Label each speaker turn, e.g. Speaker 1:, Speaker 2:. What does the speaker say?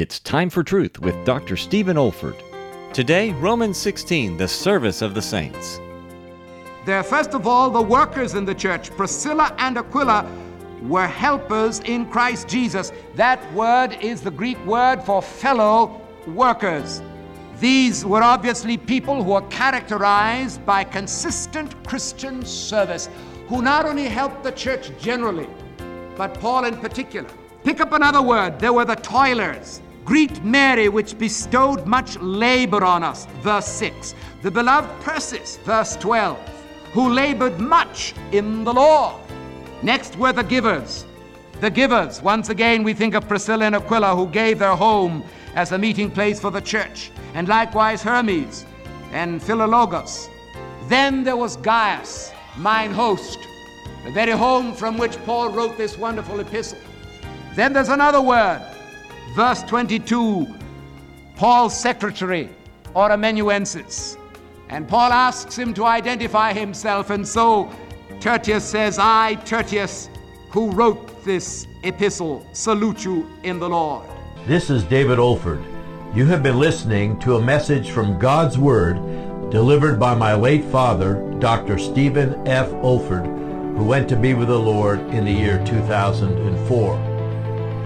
Speaker 1: It's time for truth with Dr. Stephen Olford. Today, Romans 16, the service of the saints.
Speaker 2: There, first of all, the workers in the church, Priscilla and Aquila, were helpers in Christ Jesus. That word is the Greek word for fellow workers. These were obviously people who were characterized by consistent Christian service, who not only helped the church generally, but Paul in particular. Pick up another word. There were the toilers. Greet Mary, which bestowed much labor on us. Verse 6. The beloved Persis, verse 12, who labored much in the Lord. Next were the givers. The givers. Once again, we think of Priscilla and Aquila, who gave their home as a meeting place for the church, and likewise Hermes and Philologus. Then there was Gaius, mine host, the very home from which Paul wrote this wonderful epistle. Then there's another word, verse 22, Paul's secretary, or amanuensis. And Paul asks him to identify himself, and so Tertius says, I, Tertius, who wrote this epistle, salute you in the Lord.
Speaker 3: This is David Olford. You have been listening to a message from God's Word delivered by my late father, Dr. Stephen F. Olford, who went to be with the Lord in the year 2004.